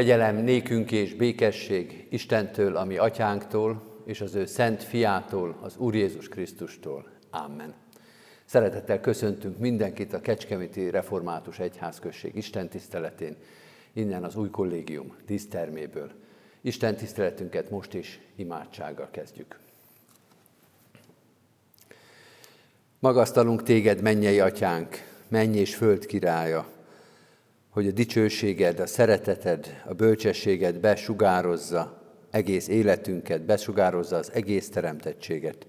Kegyelem nékünk és békesség Istentől, ami atyánktól, és az ő szent fiától, az Úr Jézus Krisztustól. Amen. Szeretettel köszöntünk mindenkit a Kecskeméti Református Egyházközség Isten tiszteletén, innen az új kollégium díszterméből. Isten tiszteletünket most is imádsággal kezdjük. Magasztalunk téged, mennyei atyánk, menny és föld királya, hogy a dicsőséged, a szereteted, a bölcsességed besugározza egész életünket, besugározza az egész teremtettséget.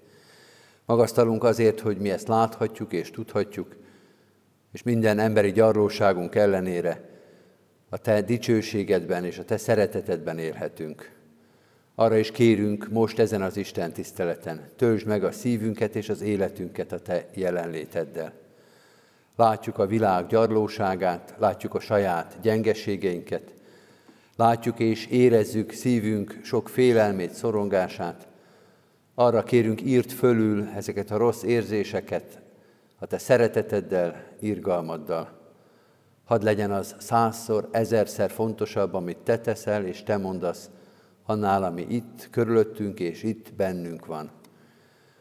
Magasztalunk azért, hogy mi ezt láthatjuk és tudhatjuk, és minden emberi gyarlóságunk ellenére a Te dicsőségedben és a Te szeretetedben élhetünk. Arra is kérünk most ezen az Isten tiszteleten, töltsd meg a szívünket és az életünket a Te jelenléteddel. Látjuk a világ gyarlóságát, látjuk a saját gyengeségeinket, látjuk és érezzük szívünk sok félelmét, szorongását. Arra kérünk, írt fölül ezeket a rossz érzéseket a te szereteteddel, irgalmaddal. Hadd legyen az százszor, ezerszer fontosabb, amit te teszel és te mondasz, annál, ami itt körülöttünk és itt bennünk van.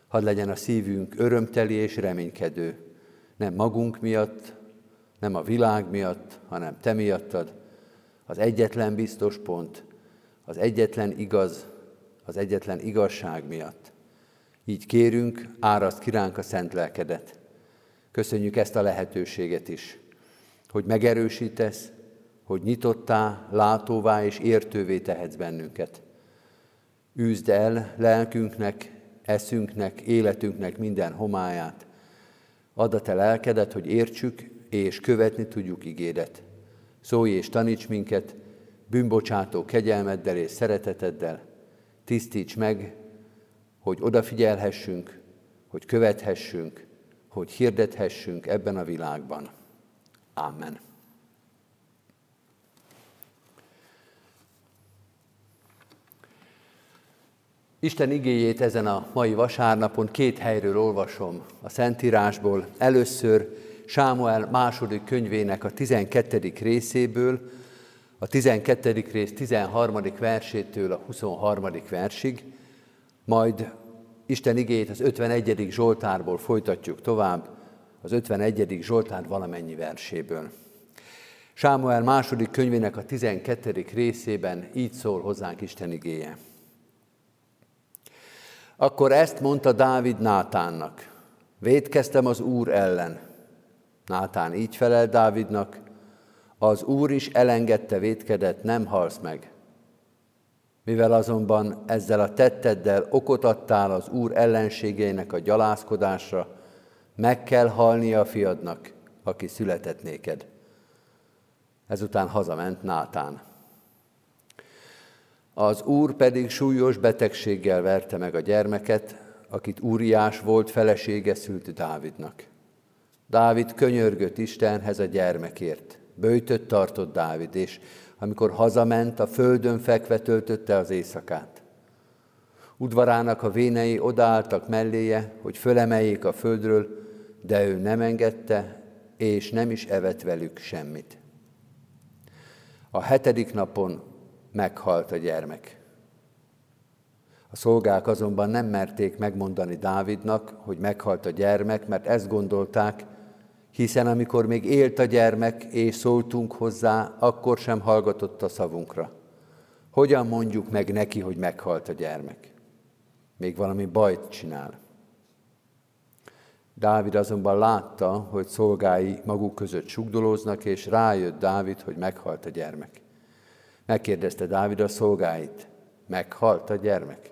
Hadd legyen a szívünk örömteli és reménykedő, nem magunk miatt, nem a világ miatt, hanem te miattad, az egyetlen biztos pont, az egyetlen igaz, az egyetlen igazság miatt. Így kérünk, áraszt kiránk a szent lelkedet. Köszönjük ezt a lehetőséget is, hogy megerősítesz, hogy nyitottá, látóvá és értővé tehetsz bennünket. Üzd el lelkünknek, eszünknek, életünknek minden homályát. Add a te lelkedet, hogy értsük és követni tudjuk igédet. Szólj és taníts minket, bűnbocsátó kegyelmeddel és szereteteddel. Tisztíts meg, hogy odafigyelhessünk, hogy követhessünk, hogy hirdethessünk ebben a világban. Amen. Isten igéjét ezen a mai vasárnapon két helyről olvasom a Szentírásból. Először Sámuel második könyvének a 12. részéből, a 12. rész 13. versétől a 23. versig, majd Isten igéjét az 51. Zsoltárból folytatjuk tovább, az 51. Zsoltár valamennyi verséből. Sámuel második könyvének a 12. részében így szól hozzánk Isten igéje. Akkor ezt mondta Dávid Nátánnak, védkeztem az Úr ellen. Nátán így felel Dávidnak, az Úr is elengedte védkedet, nem halsz meg. Mivel azonban ezzel a tetteddel okot adtál az Úr ellenségeinek a gyalázkodásra, meg kell halnia a fiadnak, aki született néked. Ezután hazament Nátán. Az úr pedig súlyos betegséggel verte meg a gyermeket, akit Úriás volt felesége szült Dávidnak. Dávid könyörgött Istenhez a gyermekért. Böjtött tartott Dávid, és amikor hazament, a földön fekve töltötte az éjszakát. Udvarának a vénei odaálltak melléje, hogy fölemeljék a földről, de ő nem engedte, és nem is evett velük semmit. A hetedik napon meghalt a gyermek. A szolgák azonban nem merték megmondani Dávidnak, hogy meghalt a gyermek, mert ezt gondolták, hiszen amikor még élt a gyermek, és szóltunk hozzá, akkor sem hallgatott a szavunkra. Hogyan mondjuk meg neki, hogy meghalt a gyermek? Még valami bajt csinál. Dávid azonban látta, hogy szolgái maguk között sugdolóznak, és rájött Dávid, hogy meghalt a gyermek. Megkérdezte Dávid a szolgáit, meghalt a gyermek?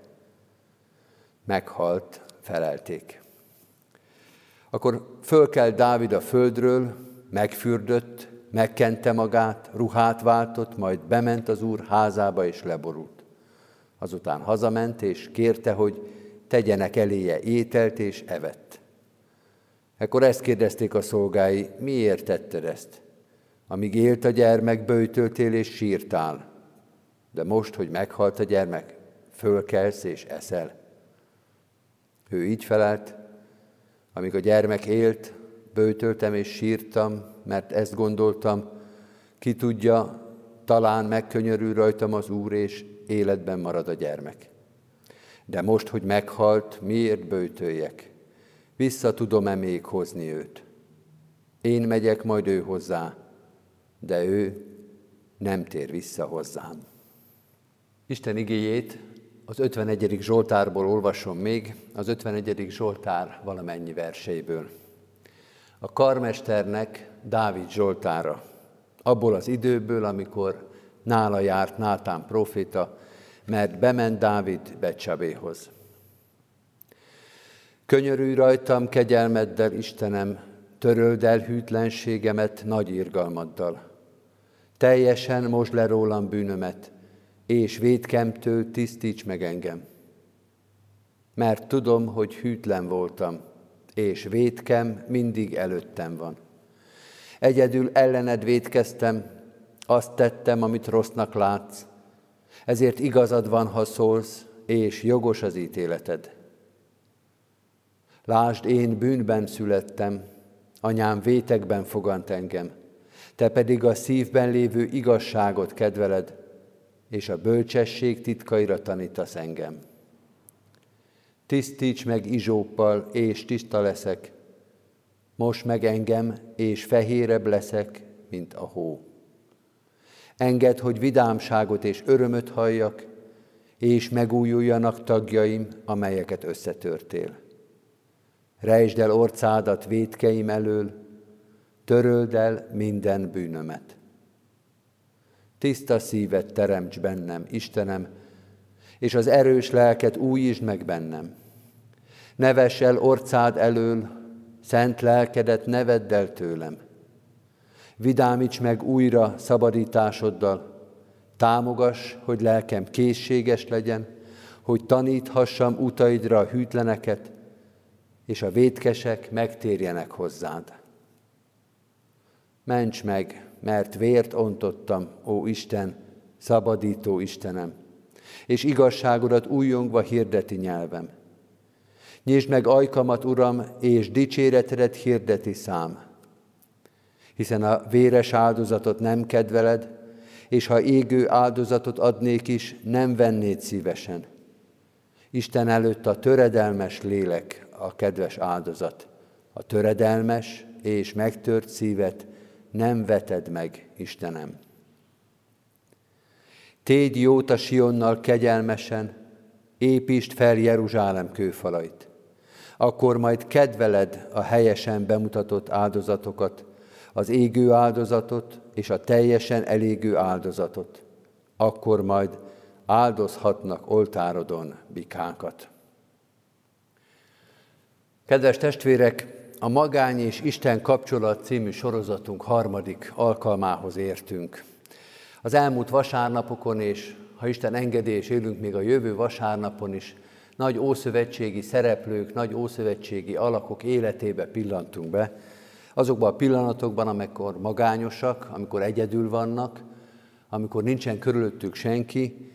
Meghalt, felelték. Akkor fölkelt Dávid a földről, megfürdött, megkente magát, ruhát váltott, majd bement az úr házába és leborult. Azután hazament és kérte, hogy tegyenek eléje ételt és evett. Ekkor ezt kérdezték a szolgái, miért tetted ezt? Amíg élt a gyermek, bőjtöltél és sírtál. De most, hogy meghalt a gyermek, fölkelsz és eszel. Ő így felelt, amíg a gyermek élt, bőtöltem és sírtam, mert ezt gondoltam, ki tudja, talán megkönyörül rajtam az Úr, és életben marad a gyermek. De most, hogy meghalt, miért bőtöljek? Vissza tudom-e még hozni őt? Én megyek majd ő hozzá, de ő nem tér vissza hozzám. Isten igéjét az 51. Zsoltárból olvasom még, az 51. Zsoltár valamennyi verseiből. A karmesternek Dávid Zsoltára, abból az időből, amikor nála járt Nátán proféta, mert bement Dávid Becsabéhoz. Könyörülj rajtam kegyelmeddel, Istenem, töröld el hűtlenségemet nagy irgalmaddal. Teljesen most le rólam bűnömet, és védkemtől tisztíts meg engem. Mert tudom, hogy hűtlen voltam, és védkem mindig előttem van. Egyedül ellened védkeztem, azt tettem, amit rossznak látsz, ezért igazad van, ha szólsz, és jogos az ítéleted. Lásd, én bűnben születtem, anyám vétekben fogant engem, te pedig a szívben lévő igazságot kedveled, és a bölcsesség titkaira tanítasz engem. Tisztíts meg izsóppal, és tiszta leszek, most meg engem, és fehérebb leszek, mint a hó. Engedd, hogy vidámságot és örömöt halljak, és megújuljanak tagjaim, amelyeket összetörtél. Rejtsd el orcádat védkeim elől, töröld el minden bűnömet. Tiszta szívet teremts bennem, Istenem, és az erős lelket újítsd meg bennem. Neves el orcád elől, szent lelkedet nevedd el tőlem. Vidámíts meg újra szabadításoddal, támogass, hogy lelkem készséges legyen, hogy taníthassam utaidra a hűtleneket, és a vétkesek megtérjenek hozzád. Ments meg, mert vért ontottam, ó Isten, szabadító Istenem, és igazságodat újongva hirdeti nyelvem. Nyisd meg ajkamat, Uram, és dicséretedet hirdeti szám. Hiszen a véres áldozatot nem kedveled, és ha égő áldozatot adnék is, nem vennéd szívesen. Isten előtt a töredelmes lélek a kedves áldozat. A töredelmes és megtört szívet nem veted meg, Istenem. Tégy jót a Sionnal kegyelmesen, építsd fel Jeruzsálem kőfalait. Akkor majd kedveled a helyesen bemutatott áldozatokat, az égő áldozatot és a teljesen elégő áldozatot. Akkor majd áldozhatnak oltárodon bikánkat. Kedves testvérek, a Magány és Isten kapcsolat című sorozatunk harmadik alkalmához értünk. Az elmúlt vasárnapokon, és ha Isten engedi, élünk még a jövő vasárnapon is, nagy ószövetségi szereplők, nagy ószövetségi alakok életébe pillantunk be, azokban a pillanatokban, amikor magányosak, amikor egyedül vannak, amikor nincsen körülöttük senki,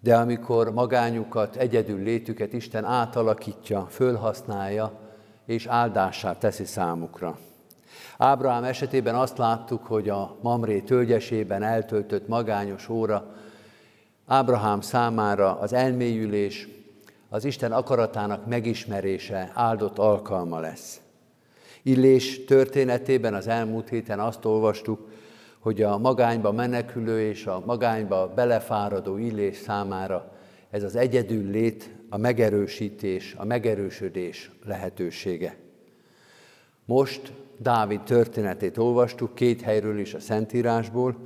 de amikor magányukat, egyedül létüket Isten átalakítja, fölhasználja, és áldássá teszi számukra. Ábrahám esetében azt láttuk, hogy a Mamré tölgyesében eltöltött magányos óra Ábrahám számára az elmélyülés, az Isten akaratának megismerése áldott alkalma lesz. Illés történetében az elmúlt héten azt olvastuk, hogy a magányba menekülő és a magányba belefáradó Illés számára ez az egyedül lét, a megerősítés, a megerősödés lehetősége. Most Dávid történetét olvastuk, két helyről is a Szentírásból,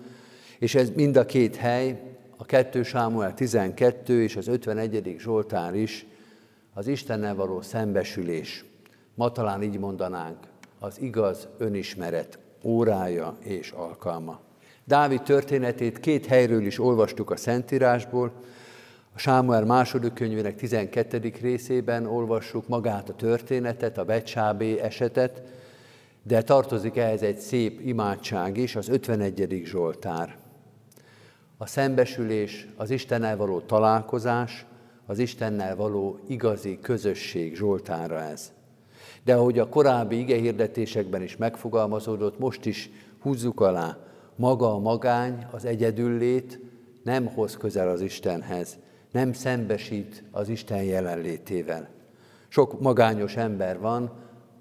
és ez mind a két hely, a 2 Sámuel 12 és az 51. Zsoltár is az Istennel való szembesülés. Ma talán így mondanánk, az igaz önismeret órája és alkalma. Dávid történetét két helyről is olvastuk a Szentírásból, a Sámuel második könyvének 12. részében olvassuk magát a történetet, a Becsábé esetet, de tartozik ehhez egy szép imádság is, az 51. Zsoltár. A szembesülés, az Istennel való találkozás, az Istennel való igazi közösség Zsoltára ez. De ahogy a korábbi igehirdetésekben is megfogalmazódott, most is húzzuk alá, maga a magány, az egyedüllét nem hoz közel az Istenhez, nem szembesít az Isten jelenlétével. Sok magányos ember van,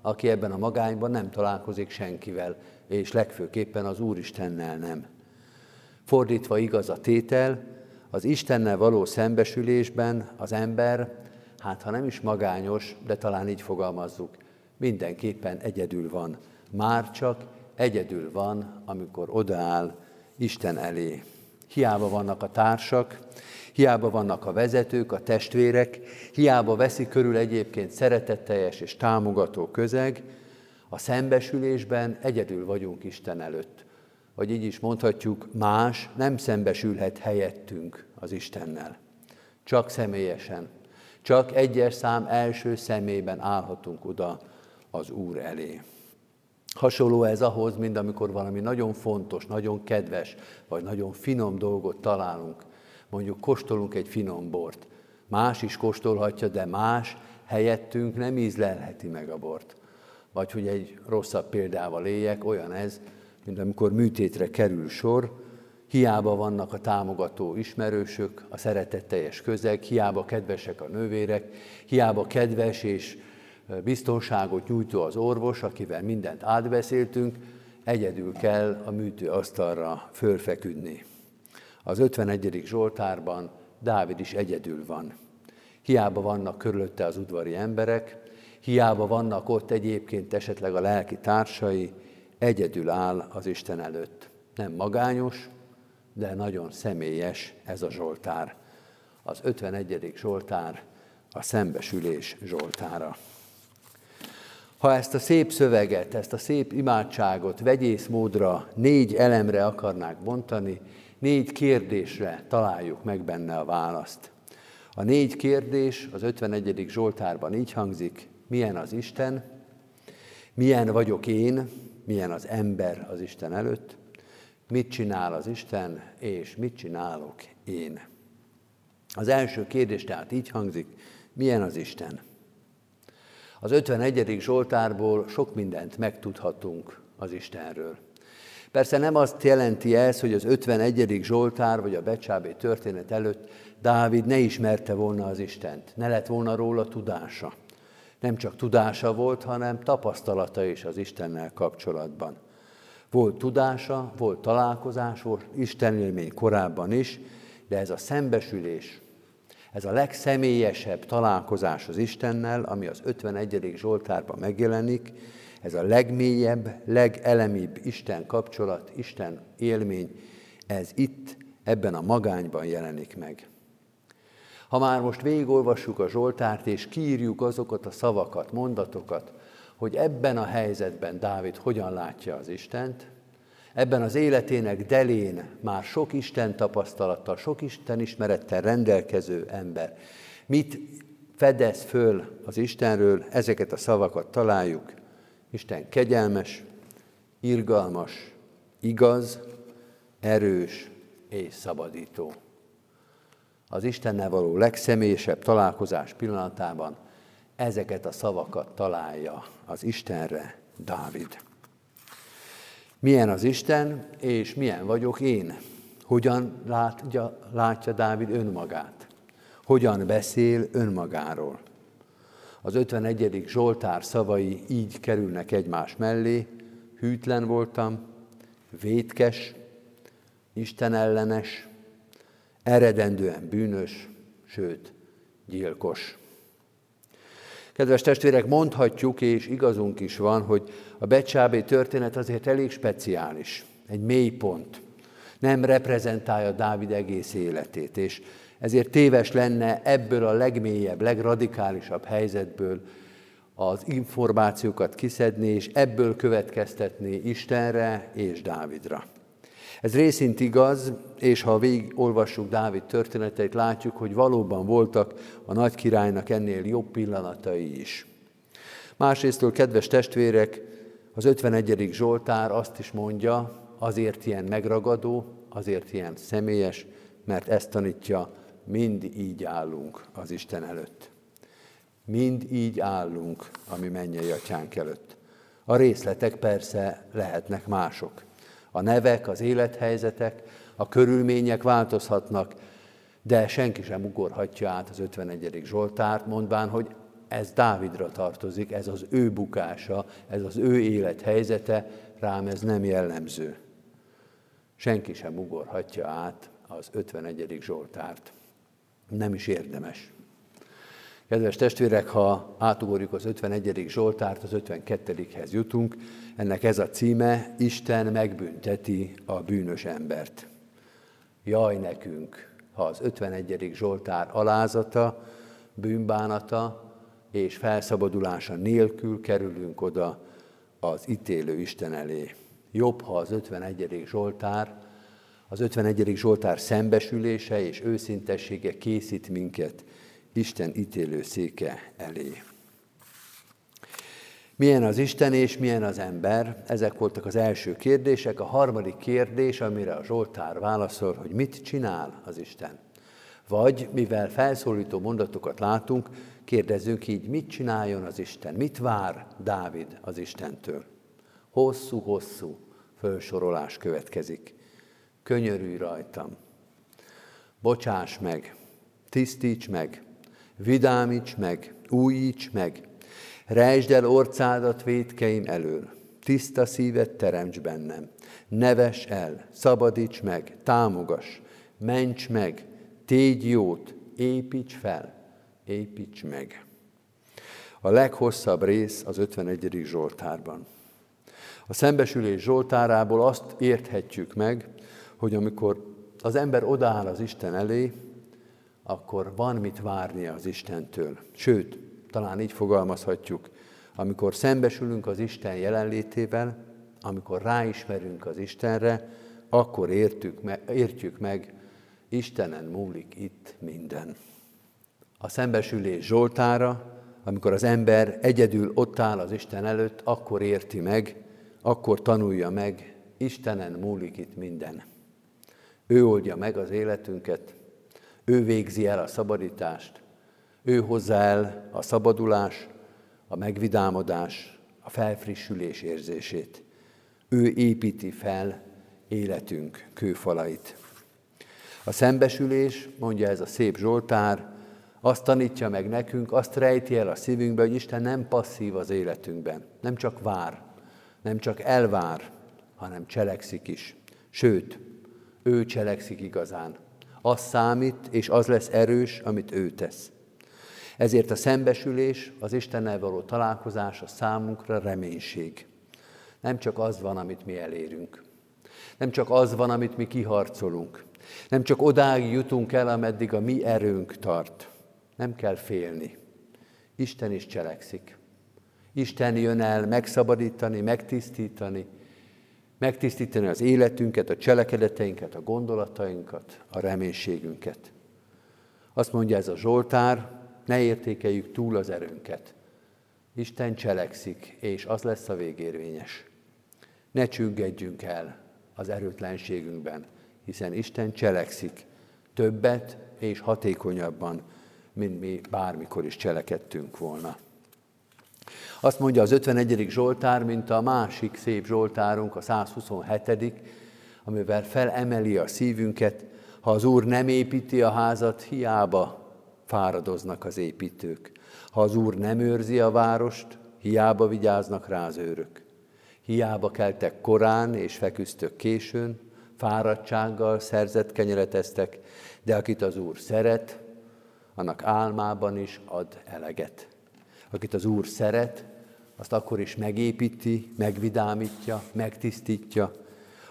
aki ebben a magányban nem találkozik senkivel, és legfőképpen az Úristennel nem. Fordítva igaz a tétel, az Istennel való szembesülésben az ember, hát ha nem is magányos, de talán így fogalmazzuk, mindenképpen egyedül van. Már csak egyedül van, amikor odaáll Isten elé. Hiába vannak a társak, hiába vannak a vezetők, a testvérek, hiába veszi körül egyébként szeretetteljes és támogató közeg, a szembesülésben egyedül vagyunk Isten előtt. Vagy így is mondhatjuk, más nem szembesülhet helyettünk az Istennel. Csak személyesen, csak egyes szám első szemében állhatunk oda az Úr elé. Hasonló ez ahhoz, mint amikor valami nagyon fontos, nagyon kedves, vagy nagyon finom dolgot találunk. Mondjuk kóstolunk egy finom bort. Más is kóstolhatja, de más helyettünk nem ízlelheti meg a bort. Vagy hogy egy rosszabb példával éljek, olyan ez, mint amikor műtétre kerül sor, hiába vannak a támogató ismerősök, a szeretetteljes közeg, hiába kedvesek a nővérek, hiába kedves és biztonságot nyújtó az orvos, akivel mindent átbeszéltünk, egyedül kell a műtőasztalra fölfeküdni. Az 51. Zsoltárban Dávid is egyedül van. Hiába vannak körülötte az udvari emberek, hiába vannak ott egyébként esetleg a lelki társai, egyedül áll az Isten előtt. Nem magányos, de nagyon személyes ez a Zsoltár. Az 51. Zsoltár a szembesülés Zsoltára. Ha ezt a szép szöveget, ezt a szép imádságot vegyész módra négy elemre akarnák bontani, négy kérdésre találjuk meg benne a választ. A négy kérdés az 51. Zsoltárban így hangzik, milyen az Isten, milyen vagyok én, milyen az ember az Isten előtt, mit csinál az Isten, és mit csinálok én. Az első kérdés tehát így hangzik, milyen az Isten? Az 51. Zsoltárból sok mindent megtudhatunk az Istenről. Persze nem azt jelenti ez, hogy az 51. Zsoltár vagy a Becsábé történet előtt Dávid ne ismerte volna az Istent, ne lett volna róla tudása. Nem csak tudása volt, hanem tapasztalata is az Istennel kapcsolatban. Volt tudása, volt találkozás, volt Isten élmény korábban is, de ez a szembesülés, ez a legszemélyesebb találkozás az Istennel, ami az 51. Zsoltárban megjelenik, ez a legmélyebb, legelemibb Isten kapcsolat, Isten élmény, ez itt, ebben a magányban jelenik meg. Ha már most végigolvassuk a Zsoltárt, és kiírjuk azokat a szavakat, mondatokat, hogy ebben a helyzetben Dávid hogyan látja az Istent, ebben az életének delén már sok Isten tapasztalattal, sok Isten ismerettel rendelkező ember mit fedez föl az Istenről, ezeket a szavakat találjuk. Isten kegyelmes, irgalmas, igaz, erős, és szabadító. Az Istennel való legszemélyesebb találkozás pillanatában ezeket a szavakat találja az Istenre Dávid. Milyen az Isten, és milyen vagyok én? Hogyan látja, látja Dávid önmagát? Hogyan beszél önmagáról? Az 51. Zsoltár szavai így kerülnek egymás mellé. Hűtlen voltam, vétkes, Isten ellenes, eredendően bűnös, sőt, gyilkos. Kedves testvérek, mondhatjuk, és igazunk is van, hogy a Becsábé történet azért elég speciális, egy mélypont. Nem reprezentálja Dávid egész életét, és ezért téves lenne ebből a legmélyebb, legradikálisabb helyzetből az információkat kiszedni, és ebből következtetni Istenre és Dávidra. Ez részint igaz, és ha végig olvassuk Dávid történeteit, látjuk, hogy valóban voltak a nagy királynak ennél jobb pillanatai is. Másrésztől, kedves testvérek, az 51. Zsoltár azt is mondja, azért ilyen megragadó, azért ilyen személyes, mert ezt tanítja, mind így állunk az Isten előtt. Mind így állunk a mi mennyei atyánk előtt. A részletek persze lehetnek mások. A nevek, az élethelyzetek, a körülmények változhatnak, de senki sem ugorhatja át az 51. Zsoltárt, mondván, hogy ez Dávidra tartozik, ez az ő bukása, ez az ő élethelyzete, rám ez nem jellemző. Senki sem ugorhatja át az 51. Zsoltárt. Nem is érdemes. Kedves testvérek, ha átugorjuk az 51. Zsoltárt, az 52-hez jutunk, ennek ez a címe, Isten megbünteti a bűnös embert. Jaj nekünk, ha az 51. Zsoltár alázata, bűnbánata és felszabadulása nélkül kerülünk oda az ítélő Isten elé. Jobb, ha az 51. Zsoltár, az 51. Zsoltár szembesülése és őszintessége készít minket Isten ítélő széke elé. Milyen az Isten és milyen az ember? Ezek voltak az első kérdések. A harmadik kérdés, amire a Zsoltár válaszol, hogy mit csinál az Isten. Vagy, mivel felszólító mondatokat látunk, kérdezzünk így, mit csináljon az Isten? Mit vár Dávid az Istentől? Hosszú-hosszú fölsorolás következik. Könyörülj rajtam, bocsáss meg, tisztíts meg, vidámíts meg, újíts meg, rejtsd el orcádat védkeim elől, tiszta szívet teremts bennem, neves el, szabadíts meg, támogass, ments meg, tégy jót, építs fel, építs meg. A leghosszabb rész az 51. Zsoltárban. A szembesülés Zsoltárából azt érthetjük meg, hogy amikor az ember odaáll az Isten elé, akkor van mit várnia az Istentől. Sőt, talán így fogalmazhatjuk, amikor szembesülünk az Isten jelenlétével, amikor ráismerünk az Istenre, akkor értük me, értjük meg, Istenen múlik itt minden. A szembesülés Zsoltára, amikor az ember egyedül ott áll az Isten előtt, akkor érti meg, akkor tanulja meg, Istenen múlik itt minden. Ő oldja meg az életünket, ő végzi el a szabadítást, ő hozza el a szabadulás, a megvidámodás, a felfrissülés érzését. Ő építi fel életünk kőfalait. A szembesülés, mondja ez a szép Zsoltár, azt tanítja meg nekünk, azt rejti el a szívünkbe, hogy Isten nem passzív az életünkben, nem csak vár, nem csak elvár, hanem cselekszik is. Sőt, ő cselekszik igazán. Az számít, és az lesz erős, amit ő tesz. Ezért a szembesülés, az Istennel való találkozás a számunkra reménység. Nem csak az van, amit mi elérünk. Nem csak az van, amit mi kiharcolunk. Nem csak odáig jutunk el, ameddig a mi erőnk tart. Nem kell félni. Isten is cselekszik. Isten jön el megszabadítani, megtisztítani, megtisztítani az életünket, a cselekedeteinket, a gondolatainkat, a reménységünket. Azt mondja ez a Zsoltár, ne értékeljük túl az erőnket. Isten cselekszik, és az lesz a végérvényes. Ne csüggedjünk el az erőtlenségünkben. hiszen Isten cselekszik többet és hatékonyabban, mint mi bármikor is cselekedtünk volna. Azt mondja az 51. Zsoltár, mint a másik szép Zsoltárunk, a 127 amivel felemeli a szívünket, ha az Úr nem építi a házat, hiába fáradoznak az építők. Ha az Úr nem őrzi a várost, hiába vigyáznak rá az őrök. Hiába keltek korán és feküztök későn, fáradtsággal szerzett kenyereteztek, de akit az Úr szeret, annak álmában is ad eleget. Akit az Úr szeret, azt akkor is megépíti, megvidámítja, megtisztítja,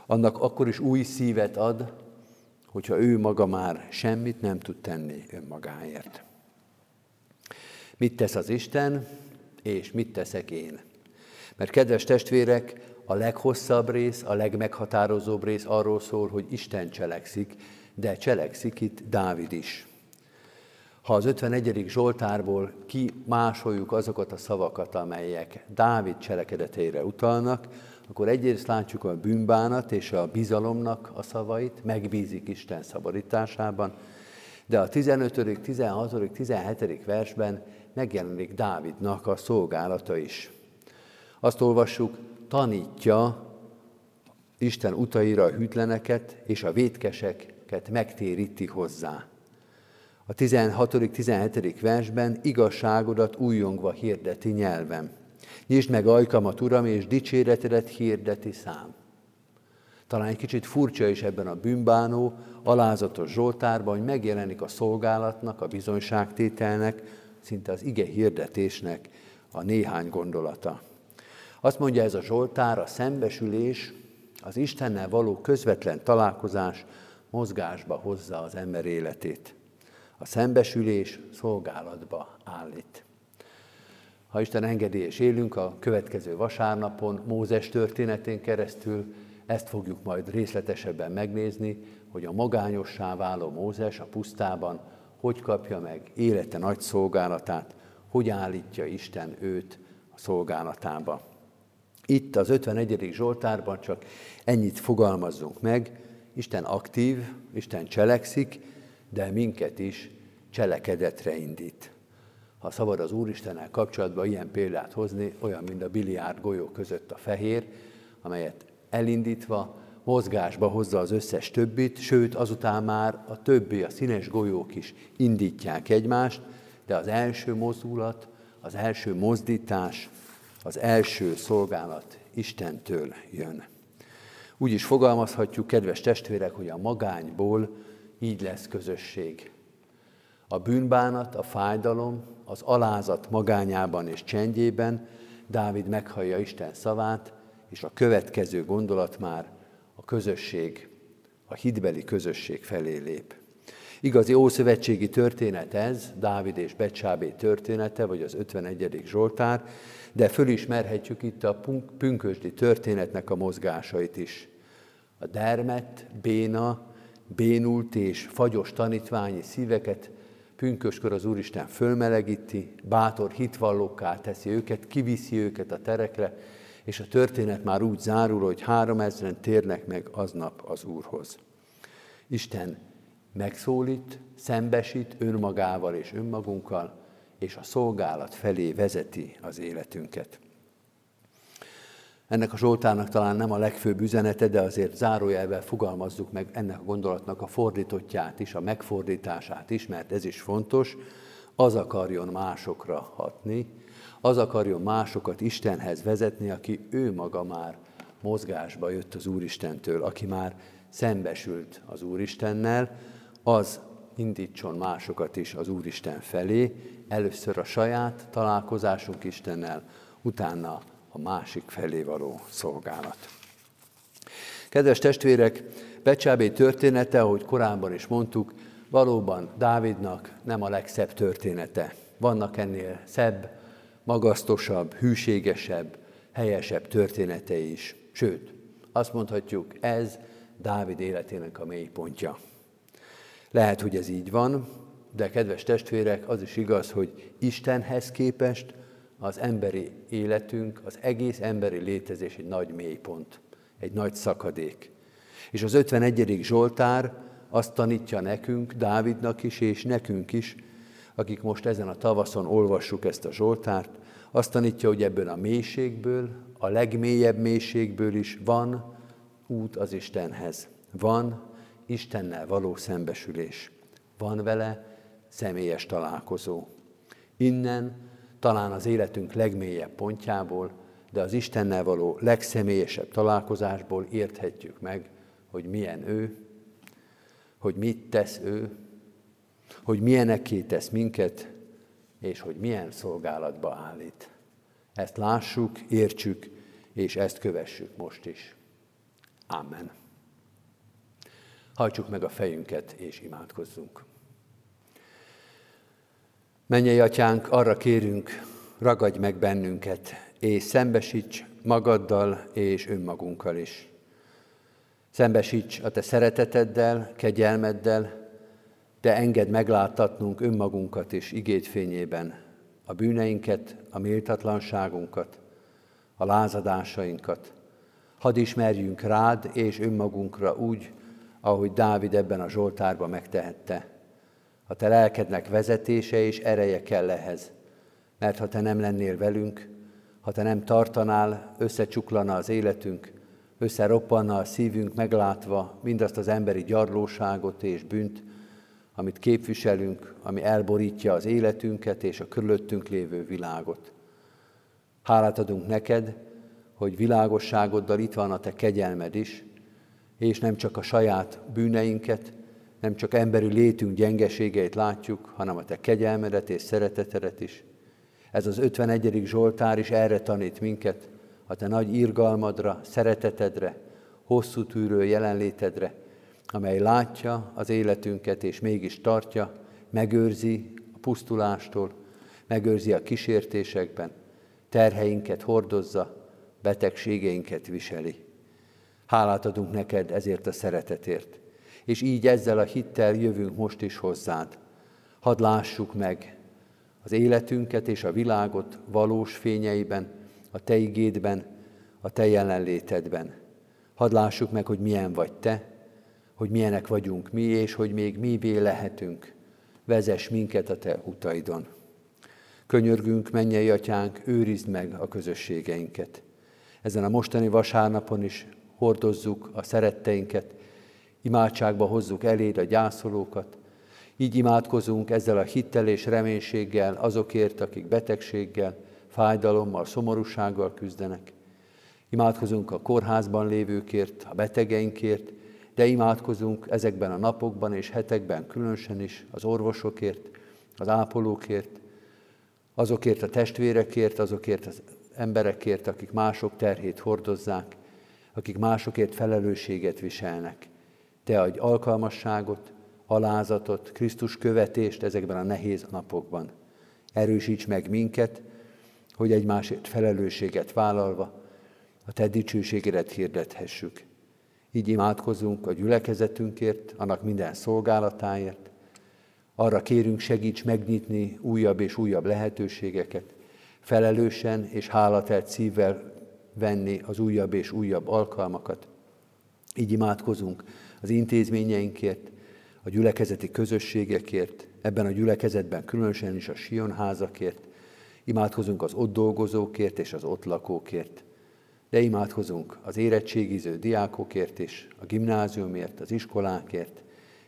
annak akkor is új szívet ad, hogyha ő maga már semmit nem tud tenni önmagáért. Mit tesz az Isten, és mit teszek én? Mert kedves testvérek, a leghosszabb rész, a legmeghatározóbb rész arról szól, hogy Isten cselekszik, de cselekszik itt Dávid is. Ha az 51. Zsoltárból kimásoljuk azokat a szavakat, amelyek Dávid cselekedetére utalnak, akkor egyrészt látjuk a bűnbánat és a bizalomnak a szavait, megbízik Isten szabadításában, de a 15., 16., 17. versben megjelenik Dávidnak a szolgálata is. Azt olvassuk, tanítja Isten utaira a hűtleneket, és a vétkeseket megtéríti hozzá. A 16. 17. versben igazságodat újongva hirdeti nyelvem. Nyisd meg ajkamat, Uram, és dicséretedet hirdeti szám. Talán egy kicsit furcsa is ebben a bűnbánó, alázatos Zsoltárban, hogy megjelenik a szolgálatnak, a bizonyságtételnek, szinte az ige hirdetésnek a néhány gondolata. Azt mondja ez a Zsoltár, a szembesülés, az Istennel való közvetlen találkozás mozgásba hozza az ember életét. A szembesülés szolgálatba állít. Ha Isten engedi és élünk, a következő vasárnapon Mózes történetén keresztül ezt fogjuk majd részletesebben megnézni, hogy a magányossá váló Mózes a pusztában hogy kapja meg élete nagy szolgálatát, hogy állítja Isten őt a szolgálatába. Itt az 51. Zsoltárban csak ennyit fogalmazzunk meg, Isten aktív, Isten cselekszik, de minket is cselekedetre indít. Ha szabad az Úristennel kapcsolatban ilyen példát hozni, olyan, mint a biliárd golyó között a fehér, amelyet elindítva mozgásba hozza az összes többit, sőt azután már a többi, a színes golyók is indítják egymást, de az első mozdulat, az első mozdítás, az első szolgálat Istentől jön. Úgy is fogalmazhatjuk, kedves testvérek, hogy a magányból így lesz közösség. A bűnbánat, a fájdalom, az alázat magányában és csendjében Dávid meghallja Isten szavát, és a következő gondolat már a közösség, a hitbeli közösség felé lép. Igazi ószövetségi történet ez, Dávid és Becsábé története, vagy az 51. Zsoltár, de fölismerhetjük itt a pünkösdi történetnek a mozgásait is. A dermet, béna, bénult és fagyos tanítványi szíveket pünköskor az Úristen fölmelegíti, bátor hitvallókká teszi őket, kiviszi őket a terekre, és a történet már úgy zárul, hogy három ezeren térnek meg aznap az Úrhoz. Isten megszólít, szembesít önmagával és önmagunkkal, és a szolgálat felé vezeti az életünket. Ennek a Zsoltának talán nem a legfőbb üzenete, de azért zárójelvel fogalmazzuk meg ennek a gondolatnak a fordítottját is, a megfordítását is, mert ez is fontos. Az akarjon másokra hatni, az akarjon másokat Istenhez vezetni, aki ő maga már mozgásba jött az Úristentől, aki már szembesült az Úristennel, az indítson másokat is az Úristen felé, először a saját találkozásunk Istennel, utána a másik felé való szolgálat. Kedves testvérek, Becsábé története, ahogy korábban is mondtuk, valóban Dávidnak nem a legszebb története. Vannak ennél szebb, magasztosabb, hűségesebb, helyesebb történetei is. Sőt, azt mondhatjuk, ez Dávid életének a mélypontja. Lehet, hogy ez így van, de kedves testvérek, az is igaz, hogy Istenhez képest az emberi életünk, az egész emberi létezés egy nagy mélypont, egy nagy szakadék. És az 51. Zsoltár azt tanítja nekünk, Dávidnak is, és nekünk is, akik most ezen a tavaszon olvassuk ezt a Zsoltárt, azt tanítja, hogy ebből a mélységből, a legmélyebb mélységből is van út az Istenhez. Van Istennel való szembesülés. Van vele személyes találkozó. Innen talán az életünk legmélyebb pontjából, de az Istennel való legszemélyesebb találkozásból érthetjük meg, hogy milyen ő, hogy mit tesz ő, hogy milyenekké tesz minket, és hogy milyen szolgálatba állít. Ezt lássuk, értsük, és ezt kövessük most is. Amen. Hajtsuk meg a fejünket, és imádkozzunk. Menjei atyánk, arra kérünk, ragadj meg bennünket, és szembesíts magaddal és önmagunkkal is. Szembesíts a te szereteteddel, kegyelmeddel, de engedd megláttatnunk önmagunkat is igét fényében, a bűneinket, a méltatlanságunkat, a lázadásainkat. Hadd ismerjünk rád és önmagunkra úgy, ahogy Dávid ebben a Zsoltárban megtehette. A te lelkednek vezetése és ereje kell ehhez, mert ha te nem lennél velünk, ha te nem tartanál, összecsuklana az életünk, összeroppanna a szívünk meglátva mindazt az emberi gyarlóságot és bűnt, amit képviselünk, ami elborítja az életünket és a körülöttünk lévő világot. Hálát adunk neked, hogy világosságoddal itt van a te kegyelmed is, és nem csak a saját bűneinket, nem csak emberi létünk gyengeségeit látjuk, hanem a te kegyelmedet és szeretetedet is. Ez az 51. Zsoltár is erre tanít minket, a te nagy irgalmadra, szeretetedre, hosszú tűrő jelenlétedre, amely látja az életünket és mégis tartja, megőrzi a pusztulástól, megőrzi a kísértésekben, terheinket hordozza, betegségeinket viseli. Hálát adunk neked ezért a szeretetért. És így ezzel a hittel jövünk most is hozzád. Hadd lássuk meg az életünket és a világot valós fényeiben, a Te igédben, a Te jelenlétedben. Hadd lássuk meg, hogy milyen vagy Te, hogy milyenek vagyunk mi, és hogy még mivé lehetünk. Vezess minket a Te utaidon. Könyörgünk, mennyei atyánk, őrizd meg a közösségeinket. Ezen a mostani vasárnapon is hordozzuk a szeretteinket, imádságba hozzuk eléd a gyászolókat, így imádkozunk ezzel a hittel és reménységgel azokért, akik betegséggel, fájdalommal, szomorúsággal küzdenek. Imádkozunk a kórházban lévőkért, a betegeinkért, de imádkozunk ezekben a napokban és hetekben különösen is az orvosokért, az ápolókért, azokért a testvérekért, azokért az emberekért, akik mások terhét hordozzák, akik másokért felelősséget viselnek. Te adj alkalmasságot, alázatot, Krisztus követést ezekben a nehéz napokban. Erősíts meg minket, hogy egymásért felelősséget vállalva a Te dicsőségedet hirdethessük. Így imádkozunk a gyülekezetünkért, annak minden szolgálatáért. Arra kérünk, segíts megnyitni újabb és újabb lehetőségeket, felelősen és hálatelt szívvel venni az újabb és újabb alkalmakat. Így imádkozunk az intézményeinkért, a gyülekezeti közösségekért, ebben a gyülekezetben különösen is a Sionházakért, imádkozunk az ott dolgozókért és az ott lakókért, de imádkozunk az érettségiző diákokért is, a gimnáziumért, az iskolákért,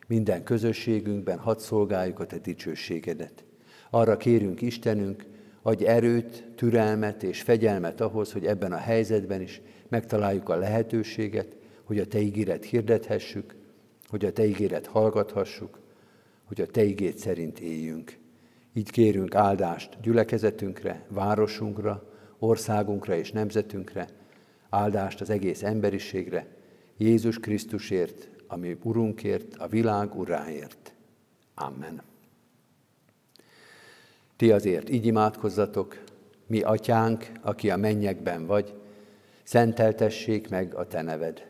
minden közösségünkben hadd szolgáljuk a Te dicsőségedet. Arra kérünk Istenünk, adj erőt, türelmet és fegyelmet ahhoz, hogy ebben a helyzetben is megtaláljuk a lehetőséget, hogy a Te ígéret hirdethessük, hogy a Te ígéret hallgathassuk, hogy a Te ígét szerint éljünk. Így kérünk áldást gyülekezetünkre, városunkra, országunkra és nemzetünkre, áldást az egész emberiségre, Jézus Krisztusért, ami Urunkért, a világ Uráért. Amen. Ti azért így imádkozzatok, mi atyánk, aki a mennyekben vagy, szenteltessék meg a te neved.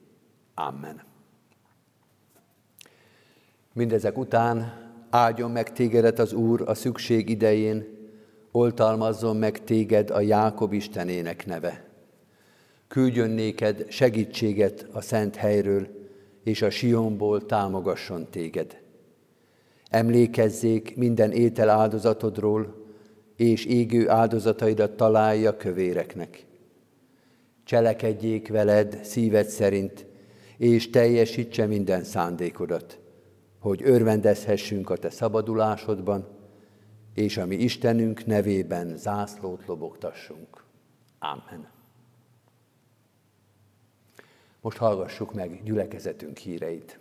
Amen. Mindezek után áldjon meg tégedet az Úr a szükség idején, oltalmazzon meg téged a Jákob Istenének neve. Küldjön néked segítséget a szent helyről, és a Sionból támogasson téged. Emlékezzék minden étel áldozatodról, és égő áldozataidat találja kövéreknek. Cselekedjék veled szíved szerint, és teljesítse minden szándékodat, hogy örvendezhessünk a te szabadulásodban, és a mi Istenünk nevében zászlót lobogtassunk. Amen. Most hallgassuk meg gyülekezetünk híreit.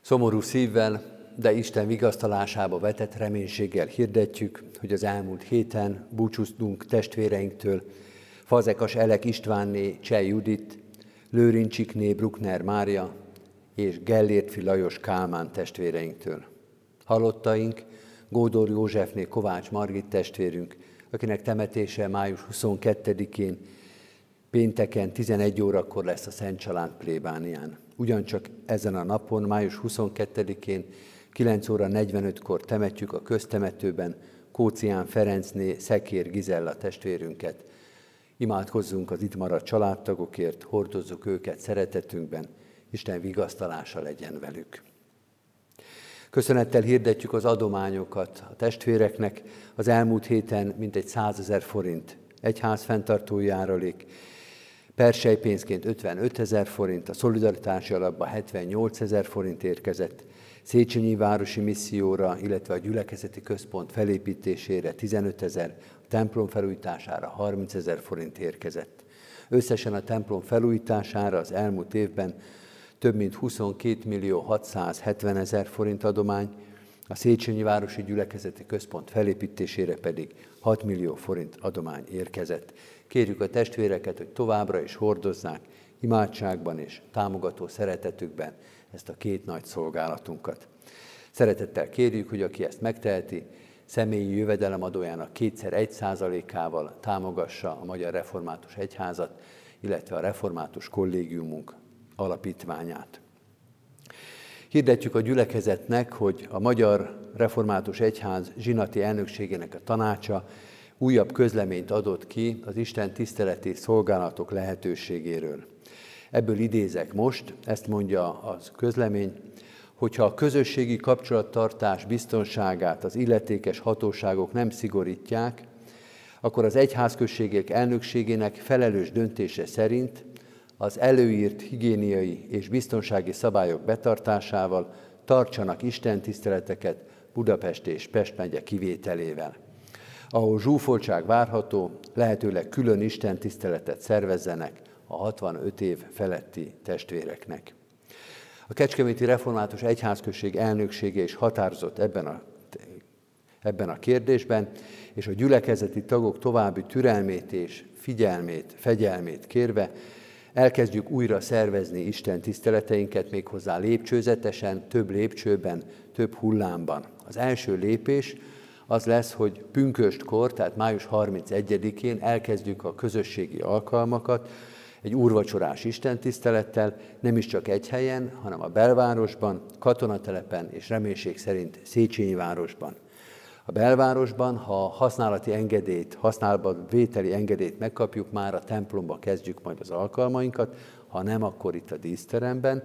Szomorú szívvel de Isten vigasztalásába vetett reménységgel hirdetjük, hogy az elmúlt héten búcsúztunk testvéreinktől, Fazekas Elek Istvánné Cseh Judit, Lőrincsikné Bruckner Mária és Gellértfi Lajos Kálmán testvéreinktől. Halottaink Gódor Józsefné Kovács Margit testvérünk, akinek temetése május 22-én pénteken 11 órakor lesz a Szent Család plébánián. Ugyancsak ezen a napon, május 22-én 9 óra 45-kor temetjük a köztemetőben Kócián Ferencné Szekér Gizella testvérünket. Imádkozzunk az itt maradt családtagokért, hordozzuk őket szeretetünkben, Isten vigasztalása legyen velük. Köszönettel hirdetjük az adományokat a testvéreknek. Az elmúlt héten mintegy 100 ezer forint egyház fenntartói járulék, persejpénzként 55 ezer forint, a szolidaritási alapba 78 ezer forint érkezett, Széchenyi Városi Misszióra, illetve a gyülekezeti központ felépítésére 15 ezer, templom felújítására 30 ezer forint érkezett. Összesen a templom felújítására az elmúlt évben több mint 22 millió 670 ezer forint adomány, a Széchenyi Városi Gyülekezeti Központ felépítésére pedig 6 millió forint adomány érkezett. Kérjük a testvéreket, hogy továbbra is hordozzák imádságban és támogató szeretetükben ezt a két nagy szolgálatunkat. Szeretettel kérjük, hogy aki ezt megteheti, személyi jövedelemadójának kétszer egy százalékával támogassa a Magyar Református Egyházat, illetve a Református Kollégiumunk alapítványát. Hirdetjük a gyülekezetnek, hogy a Magyar Református Egyház zsinati elnökségének a tanácsa újabb közleményt adott ki az Isten tiszteleti szolgálatok lehetőségéről. Ebből idézek most, ezt mondja az közlemény, hogyha a közösségi kapcsolattartás biztonságát az illetékes hatóságok nem szigorítják, akkor az egyházközségek elnökségének felelős döntése szerint az előírt higiéniai és biztonsági szabályok betartásával tartsanak istentiszteleteket Budapest és Pest megye kivételével. Ahol zsúfoltság várható, lehetőleg külön istentiszteletet szervezzenek a 65 év feletti testvéreknek. A Kecskeméti Református Egyházközség elnöksége is határozott ebben a, ebben a kérdésben, és a gyülekezeti tagok további türelmét és figyelmét, fegyelmét kérve elkezdjük újra szervezni Isten tiszteleteinket méghozzá lépcsőzetesen, több lépcsőben, több hullámban. Az első lépés az lesz, hogy pünköstkor, tehát május 31-én elkezdjük a közösségi alkalmakat, egy úrvacsorás istentisztelettel, nem is csak egy helyen, hanem a belvárosban, katonatelepen és reménység szerint Széchenyi városban. A belvárosban, ha használati engedélyt, használatban vételi engedélyt megkapjuk, már a templomba kezdjük majd az alkalmainkat, ha nem, akkor itt a díszteremben.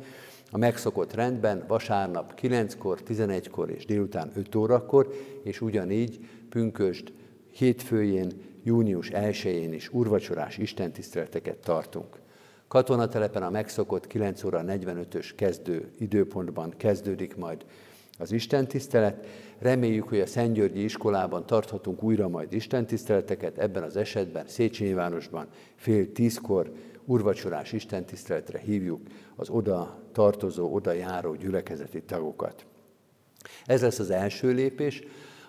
A megszokott rendben vasárnap 9-kor, 11-kor és délután 5 órakor, és ugyanígy pünköst hétfőjén június 1-én is urvacsorás istentiszteleteket tartunk. Katonatelepen a megszokott 9 óra 45-ös kezdő időpontban kezdődik majd az istentisztelet. Reméljük, hogy a Szentgyörgyi iskolában tarthatunk újra majd istentiszteleteket, ebben az esetben Széchenyi városban fél tízkor urvacsorás istentiszteletre hívjuk az oda tartozó, oda járó gyülekezeti tagokat. Ez lesz az első lépés,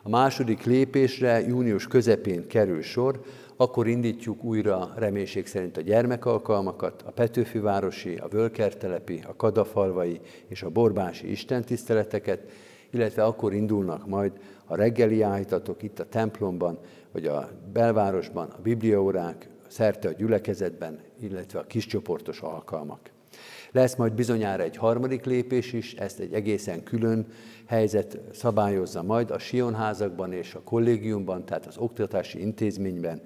A második lépésre június közepén kerül sor, akkor indítjuk újra reménység szerint a gyermekalkalmakat, a Petőfivárosi, a Völkertelepi, a Kadafalvai és a Borbási istentiszteleteket, illetve akkor indulnak majd a reggeli áhítatok itt a templomban, vagy a belvárosban, a bibliaórák, szerte a gyülekezetben, illetve a kiscsoportos alkalmak. Lesz majd bizonyára egy harmadik lépés is, ezt egy egészen külön helyzet szabályozza majd a Sionházakban és a kollégiumban, tehát az oktatási intézményben,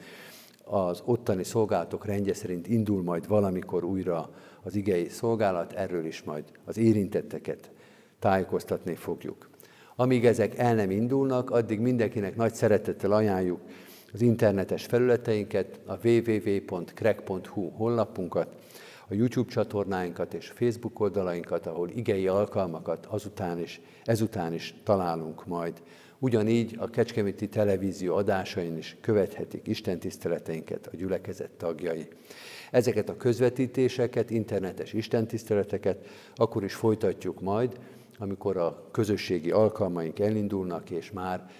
az ottani szolgálatok rendje szerint indul majd valamikor újra az igei szolgálat, erről is majd az érintetteket tájékoztatni fogjuk. Amíg ezek el nem indulnak, addig mindenkinek nagy szeretettel ajánljuk az internetes felületeinket, a www.crack.hu honlapunkat, a YouTube csatornáinkat és Facebook oldalainkat, ahol igei alkalmakat azután is, ezután is találunk majd. Ugyanígy a Kecskeméti televízió adásain is követhetik Isten tiszteleteinket a gyülekezet tagjai. Ezeket a közvetítéseket, internetes istentiszteleteket akkor is folytatjuk majd, amikor a közösségi alkalmaink elindulnak, és már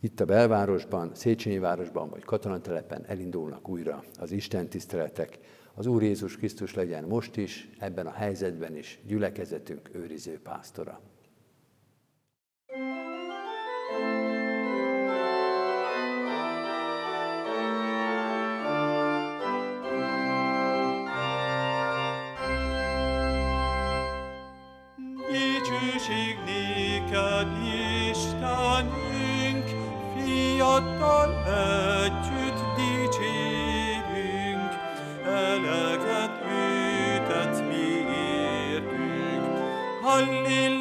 itt a belvárosban, Széchenyi városban vagy katonatelepen elindulnak újra az Isten tiszteletek. Az Úr Jézus Krisztus legyen most is, ebben a helyzetben is gyülekezetünk őriző pásztora. Dicsőség néked, Istenünk, fiattal együtt المصلين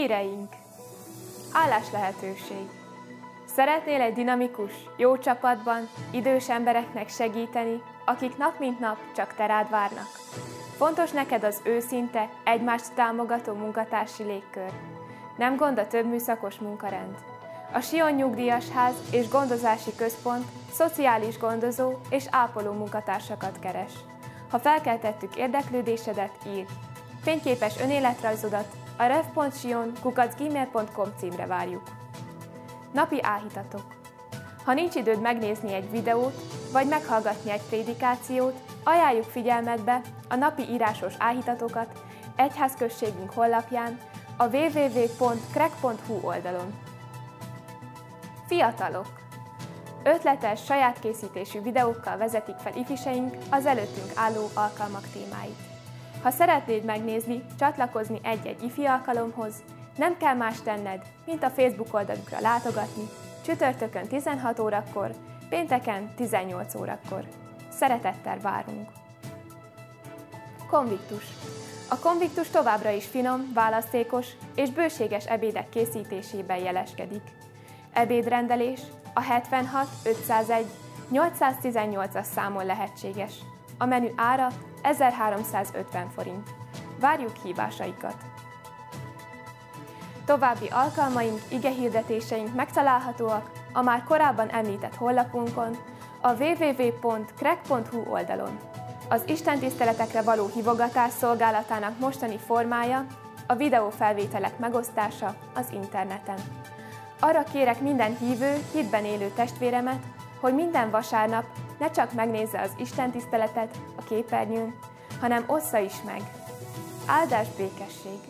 Híreink. Állás lehetőség. Szeretnél egy dinamikus, jó csapatban idős embereknek segíteni, akik nap mint nap csak te rád várnak? Fontos neked az őszinte, egymást támogató munkatársi légkör. Nem gond a több műszakos munkarend. A Sion Nyugdíjas Ház és Gondozási Központ szociális gondozó és ápoló munkatársakat keres. Ha felkeltettük érdeklődésedet, írj! Fényképes önéletrajzodat a rev.sion.gmail.com címre várjuk. Napi áhítatok. Ha nincs időd megnézni egy videót, vagy meghallgatni egy prédikációt, ajánljuk figyelmetbe a napi írásos áhítatokat egyházközségünk honlapján, a www.crack.hu oldalon. Fiatalok. Ötletes, saját készítésű videókkal vezetik fel ifiseink az előttünk álló alkalmak témáit. Ha szeretnéd megnézni, csatlakozni egy-egy ifi alkalomhoz, nem kell más tenned, mint a Facebook oldalukra látogatni, csütörtökön 16 órakor, pénteken 18 órakor. Szeretettel várunk! Konviktus. A konviktus továbbra is finom, választékos és bőséges ebédek készítésében jeleskedik. Ebédrendelés a 76 501 818-as számon lehetséges. A menü ára 1350 forint. Várjuk hívásaikat! További alkalmaink, igehirdetéseink megtalálhatóak a már korábban említett honlapunkon, a www.crack.hu oldalon. Az Isten tiszteletekre való hivogatás szolgálatának mostani formája a videófelvételek megosztása az interneten. Arra kérek minden hívő, hitben élő testvéremet, hogy minden vasárnap ne csak megnézze az Isten tiszteletet a képernyőn, hanem ossza is meg. Áldás békesség!